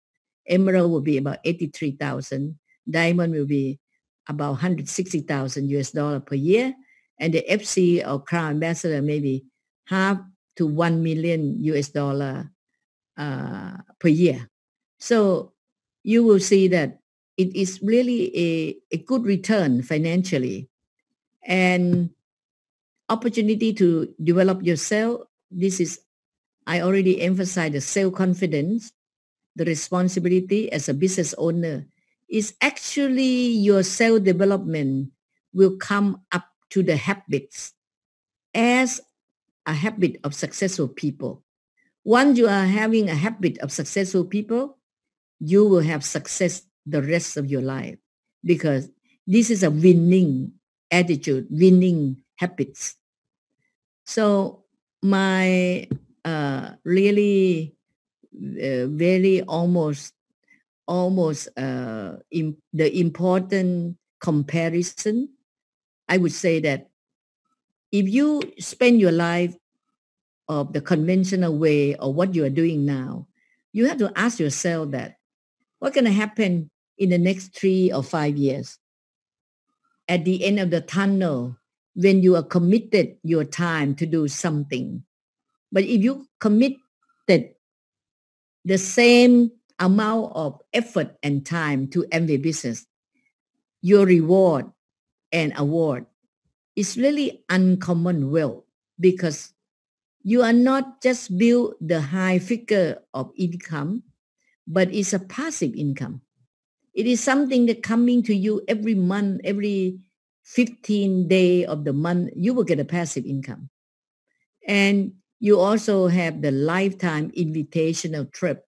Emerald will be about 83,000. Diamond will be about 160,000 US dollar per year. And the FC or Crown Ambassador maybe half to 1 million US dollar uh, per year. So you will see that it is really a, a good return financially and opportunity to develop yourself. This is, I already emphasized the self-confidence, the responsibility as a business owner is actually your self-development will come up to the habits as a habit of successful people. Once you are having a habit of successful people, you will have success the rest of your life because this is a winning attitude, winning habits. So my uh, really uh, very almost almost uh, the important comparison, I would say that if you spend your life of the conventional way or what you are doing now, you have to ask yourself that what's going to happen in the next three or five years. At the end of the tunnel, when you are committed your time to do something. But if you committed the same amount of effort and time to Amway business, your reward and award is really uncommon wealth because you are not just build the high figure of income, but it's a passive income. It is something that coming to you every month, every 15 day of the month, you will get a passive income. And you also have the lifetime invitational trip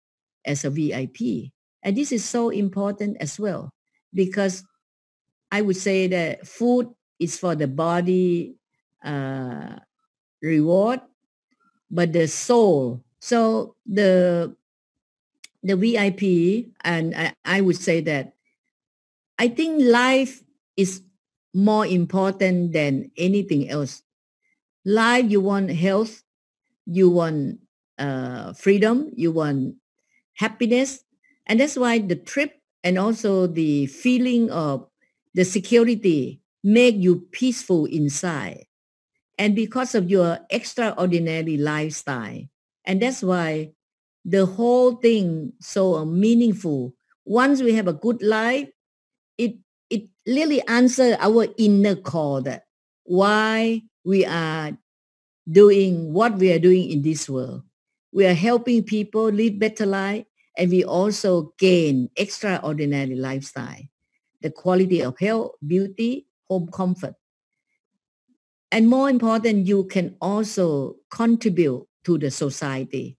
as a VIP. And this is so important as well because I would say that food is for the body uh, reward, but the soul. So the the VIP, and I, I would say that I think life is more important than anything else. Life, you want health, you want uh, freedom, you want happiness, and that's why the trip and also the feeling of the security make you peaceful inside. And because of your extraordinary lifestyle. And that's why the whole thing so meaningful. Once we have a good life, it it really answer our inner call that why we are doing what we are doing in this world. We are helping people live better life and we also gain extraordinary lifestyle, the quality of health, beauty, home comfort. And more important, you can also contribute to the society.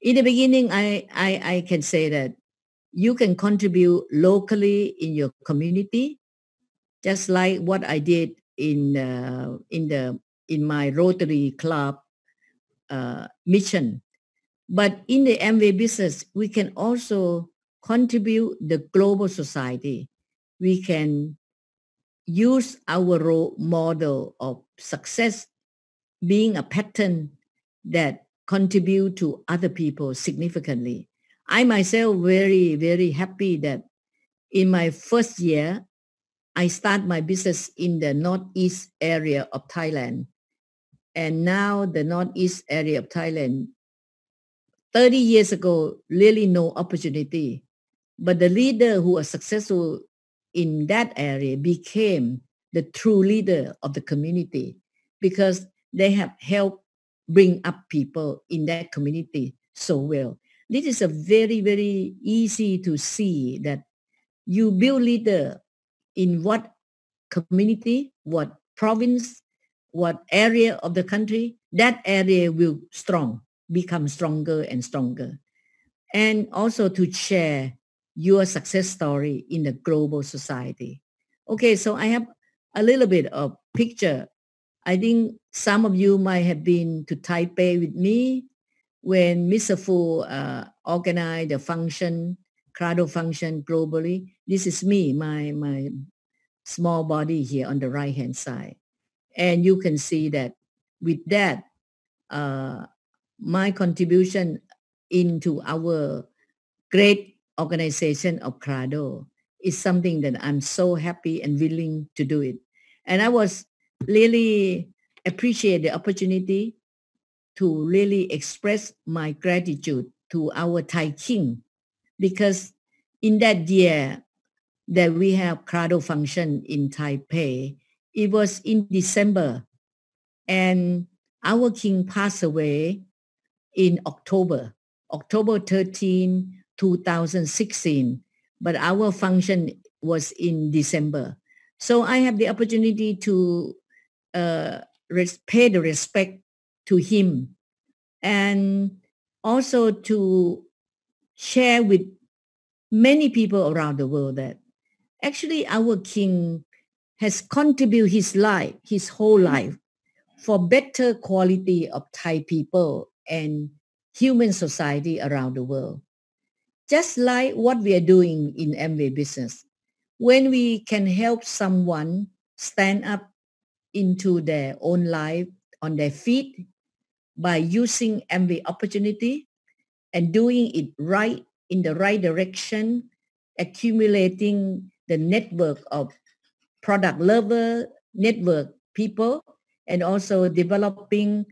In the beginning, I, I, I can say that you can contribute locally in your community, just like what I did in uh, in the in my Rotary Club uh, mission. But in the Amway business, we can also contribute the global society. We can use our role model of success being a pattern that contribute to other people significantly. I myself very, very happy that in my first year, I start my business in the northeast area of Thailand. And now the northeast area of Thailand, 30 years ago, really no opportunity. But the leader who was successful in that area became the true leader of the community because they have helped bring up people in that community so well. This is a very, very easy to see that you build leader in what community, what province, what area of the country, that area will strong, become stronger and stronger. And also to share your success story in the global society. Okay, so I have a little bit of picture. I think some of you might have been to Taipei with me when Mr. Fu uh, organized the function, Crado function globally. This is me, my, my small body here on the right hand side. And you can see that with that, uh, my contribution into our great organization of Crado is something that I'm so happy and willing to do it. And I was really appreciate the opportunity to really express my gratitude to our Thai King because in that year that we have Crado function in Taipei, it was in December and our king passed away in October, October 13, 2016, but our function was in December. So I have the opportunity to uh, res- pay the respect to him and also to share with many people around the world that actually our king has contributed his life, his whole life for better quality of Thai people and human society around the world. Just like what we are doing in Amway business. When we can help someone stand up into their own life on their feet by using every opportunity and doing it right in the right direction, accumulating the network of product lover network people and also developing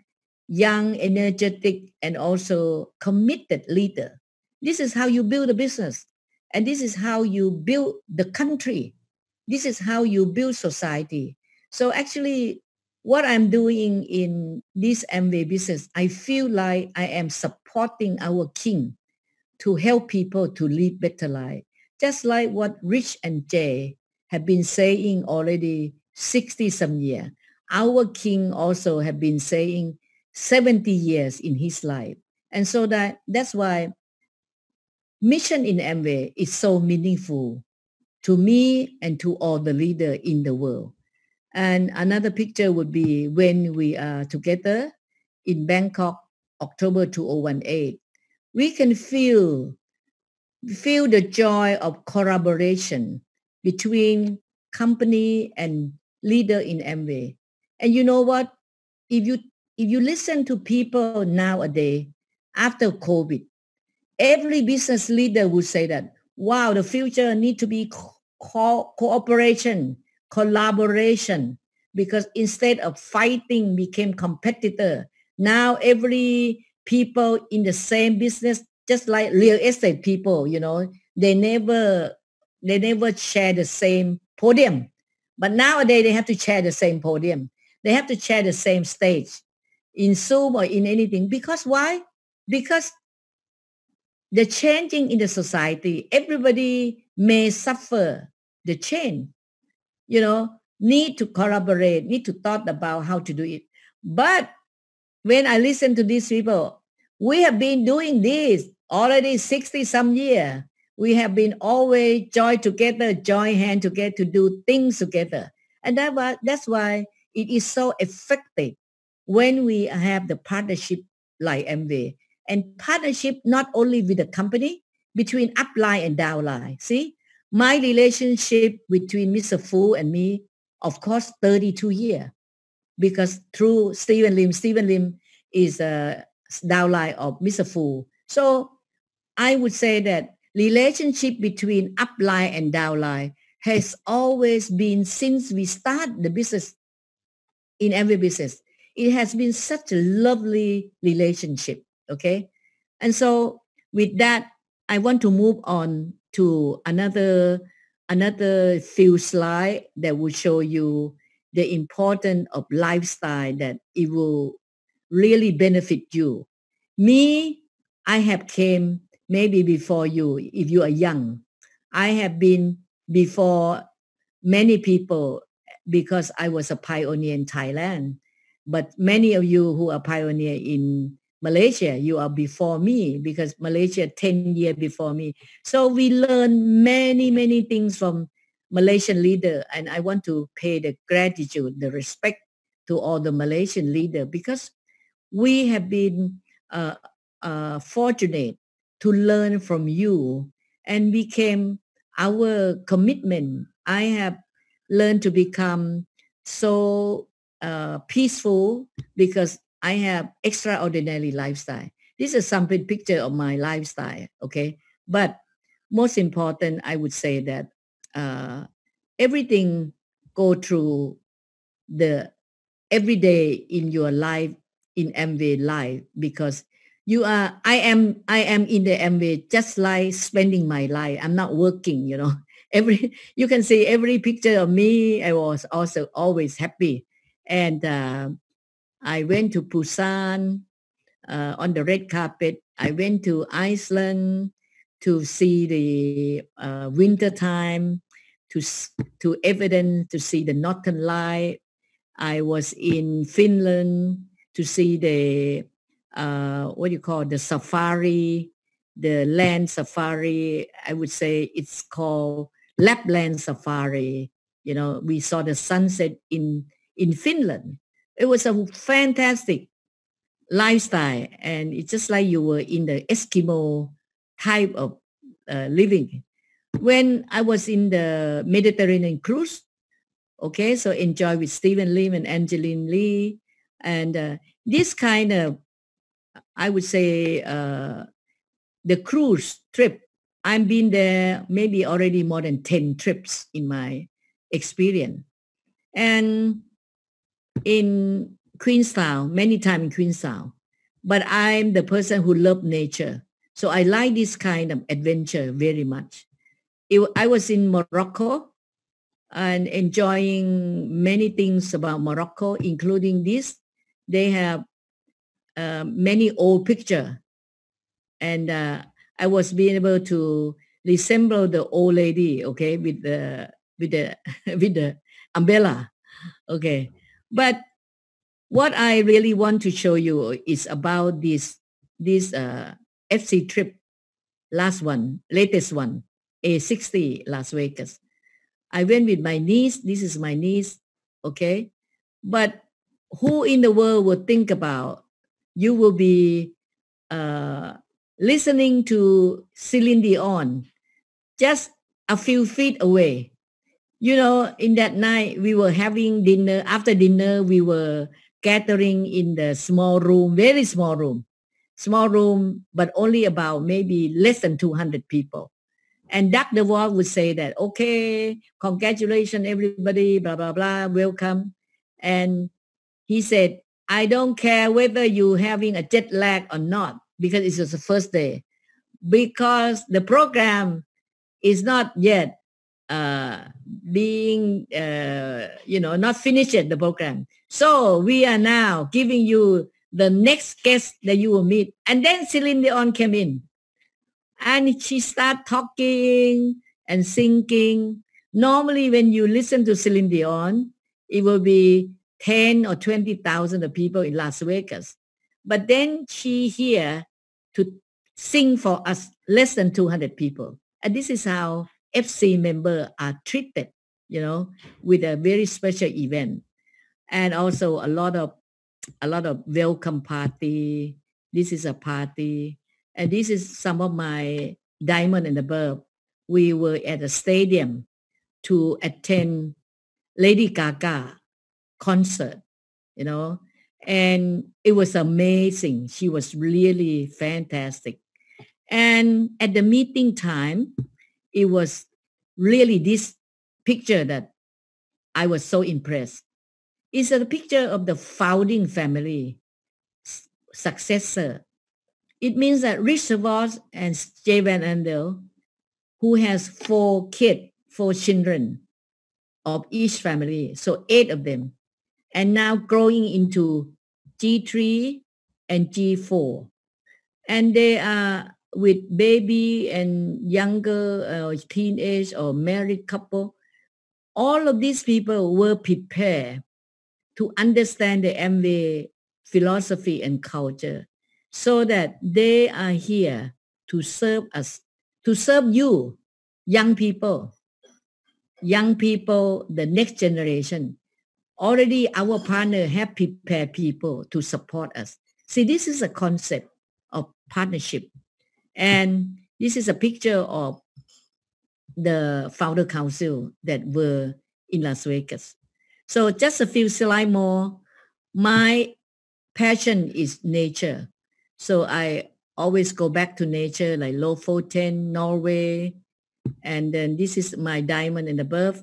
young, energetic, and also committed leader. This is how you build a business. And this is how you build the country. This is how you build society. So actually, what I'm doing in this Amway business, I feel like I am supporting our king to help people to live better life. Just like what Rich and Jay have been saying already 60 some year. Our king also have been saying 70 years in his life. And so that that's why mission in Amway is so meaningful to me and to all the leader in the world. And another picture would be when we are together in Bangkok, October 2018. We can feel feel the joy of collaboration between company and leader in Amway. And you know what? If you if you listen to people nowadays after COVID, every business leader would say that, wow, the future need to be co- cooperation, collaboration, because instead of fighting became competitor. Now every people in the same business, just like real estate people, you know, they never they never share the same podium. But nowadays they have to share the same podium. They have to share the same stage in Zoom or in anything. Because why? Because the changing in the society, everybody may suffer the change. You know, need to collaborate, need to thought about how to do it. But when I listen to these people, we have been doing this already 60 some year. We have been always join together, join hand together to do things together. And that was, that's why it is so effective when we have the partnership like Amway. And partnership not only with the company, between upline and downline. See, my relationship between Mr. Fu and me, of course, 32 years. Because through Stephen Lim, Stephen Lim is uh, a downline of Mr. Fu. So I would say that relationship between upline and downline has always been since we start the business in every business. It has been such a lovely relationship. Okay. And so with that, I want to move on to another another few slide that will show you the importance of lifestyle that it will really benefit you. Me, I have came maybe before you if you are young. I have been before many people because I was a pioneer in Thailand. But many of you who are pioneer in Malaysia, you are before me because Malaysia 10 years before me. So we learn many, many things from Malaysian leader. And I want to pay the gratitude, the respect to all the Malaysian leader because we have been uh, uh, fortunate to learn from you and became our commitment. I have learned to become so uh, peaceful because I have extraordinary lifestyle. This is some picture of my lifestyle, okay? But most important, I would say that uh, everything go through the every day in your life in Amway life because you are I am I am in the Amway just like spending my life. I'm not working, you know. Every you can see every picture of me. I was also always happy, and uh, I went to Busan uh, on the red carpet. I went to Iceland to see the uh, winter time, to to evidence to see the northern light. I was in Finland to see the uh, what do you call the safari, the land safari. I would say it's called Lapland Safari. You know, we saw the sunset in in Finland it was a fantastic lifestyle and it's just like you were in the Eskimo type of uh, living. When I was in the Mediterranean cruise, okay, so enjoy with Stephen Lim and Angeline Lee, and uh, this kind of, I would say, uh, the cruise trip. I've been there maybe already more than 10 trips in my experience. And in Queenstown, many times in Queenstown. But I'm the person who love nature. So I like this kind of adventure very much. It, I was in Morocco and enjoying many things about Morocco, including this. They have uh, many old picture. And uh, I was being able to resemble the old lady, okay, with the with the with the umbrella. Okay. But what I really want to show you is about this this uh, FC trip, last one, latest one, A60 Las Vegas. I went with my niece. This is my niece. Okay. But who in the world would think about you will be uh, listening to Celine Dion just a few feet away. You know, in that night, we were having dinner. After dinner, we were gathering in the small room, very small room, small room, but only about maybe less than 200 people. And Dr. Wall would say that, okay, congratulations, everybody, blah, blah, blah, welcome. And he said, I don't care whether you're having a jet lag or not, because it's just the first day. Because the program is not yet uh, being, uh, you know, not finished the program. So we are now giving you the next guest that you will meet. And then Celine Dion came in and she started talking and singing. Normally, when you listen to Celine Dion, it will be 10 or 20,000 of people in Las Vegas. But then she here to sing for us less than 200 people. And this is how FC members are treated, you know, with a very special event. And also a lot of a lot of welcome party. This is a party. And this is some of my diamond and above. We were at a stadium to attend Lady Gaga concert, you know, and it was amazing. She was really fantastic. And at the meeting time, it was really this picture that I was so impressed. It's a picture of the founding family successor it means that Rich DeVos and Jay Van Andel, who has four kids, four children of each family, so eight of them, and now growing into G3 and G4. And they are with baby and younger uh, teenage or married couple. All of these people were prepared to understand the Amway philosophy and culture so that they are here to serve us, to serve you, young people, young people, the next generation. Already our partner have prepared people to support us. See, this is a concept of partnership. And this is a picture of the founder council that were in Las Vegas. So just a few slides more. My passion is nature. So I always go back to nature like Lofoten, Norway. And then this is my diamond and above.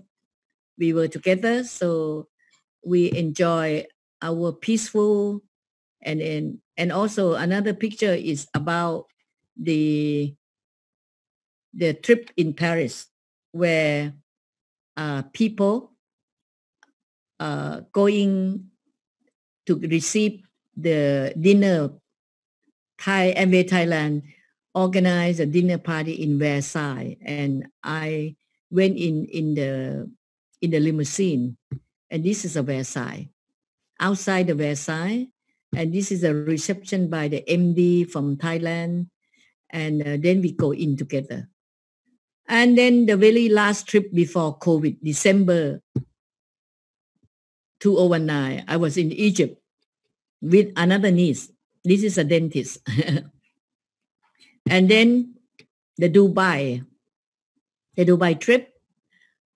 We were together. So we enjoy our peaceful and and, and also another picture is about the the trip in Paris where uh, people uh, going to receive the dinner Thai Amway Thailand organized a dinner party in Versailles, and I went in in the in the limousine, and this is a Versailles. Outside the Versailles, and this is a reception by the MD from Thailand, and uh, then we go in together. And then the very last trip before COVID, December 2019, I was in Egypt with another niece this is a dentist. and then the Dubai, the Dubai trip.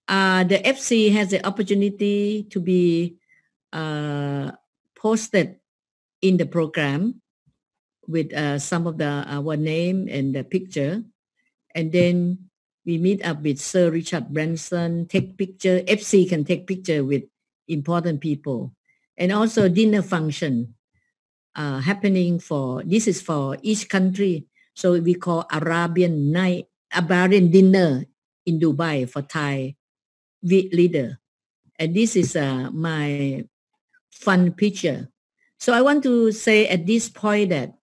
Uh, the FC has the opportunity to be uh, posted in the program with uh, some of the our name and the picture, and then we meet up with Sir Richard Branson, take picture. FC can take picture with important people, and also dinner function uh, happening for this is for each country. So we call Arabian night, Arabian dinner in Dubai for Thai leader. And this is uh, my fun picture. So I want to say at this point that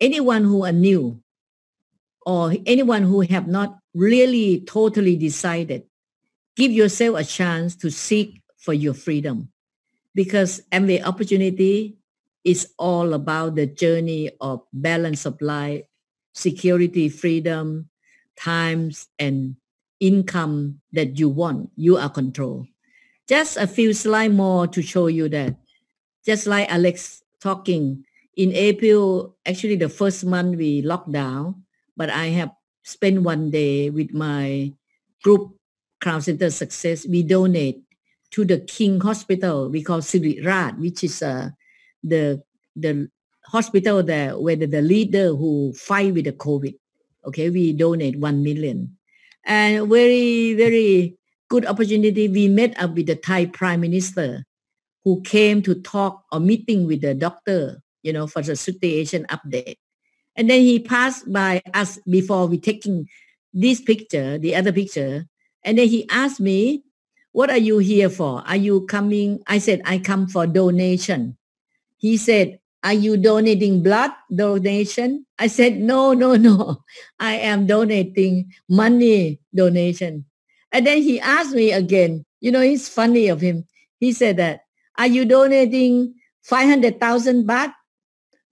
anyone who are new or anyone who have not really totally decided, give yourself a chance to seek for your freedom because every opportunity is all about the journey of balance of life, security, freedom, times, and income that you want. You are control. Just a few slides more to show you that. Just like Alex talking, in April, actually the first month we locked down, but I have spent one day with my group Crown Center Success. We donate to the King Hospital. We call Siriraj, which is uh, the the hospital there where the, the leader who fight with the COVID. Okay, we donate one million, and very very good opportunity. We met up with the Thai Prime Minister, who came to talk or meeting with the doctor, you know, for the situation update. And then he passed by us before we taking this picture, the other picture, and then he asked me, "What are you here for? Are you coming?" I said, "I come for donation." He said, are you donating blood donation? I said, no, no, no. I am donating money donation. And then he asked me again, you know, it's funny of him. He said that, are you donating 500,000 baht?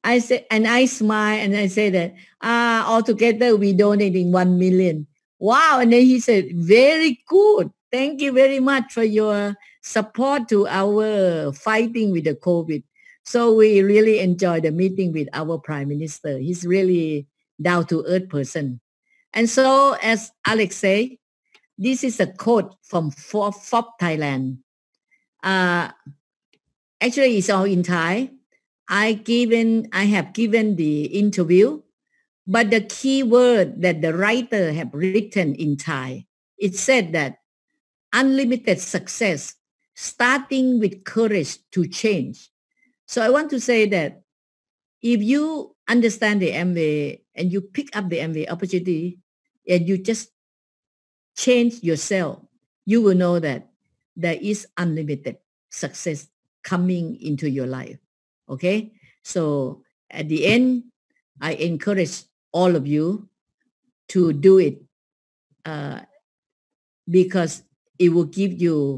I said, and I smile and I say that, ah, altogether we donating 1 million. Wow. And then he said, very good. Thank you very much for your support to our fighting with the COVID. So we really enjoy the meeting with our prime minister. He's really down to earth person. And so as Alex say, this is a quote from FOP Thailand. Uh, actually, it's all in Thai. I given I have given the interview, but the key word that the writer have written in Thai, it said that unlimited success, starting with courage to change. So I want to say that if you understand the Amway and you pick up the Amway opportunity and you just change yourself, you will know that there is unlimited success coming into your life. Okay. So at the end, I encourage all of you to do it uh, because it will give you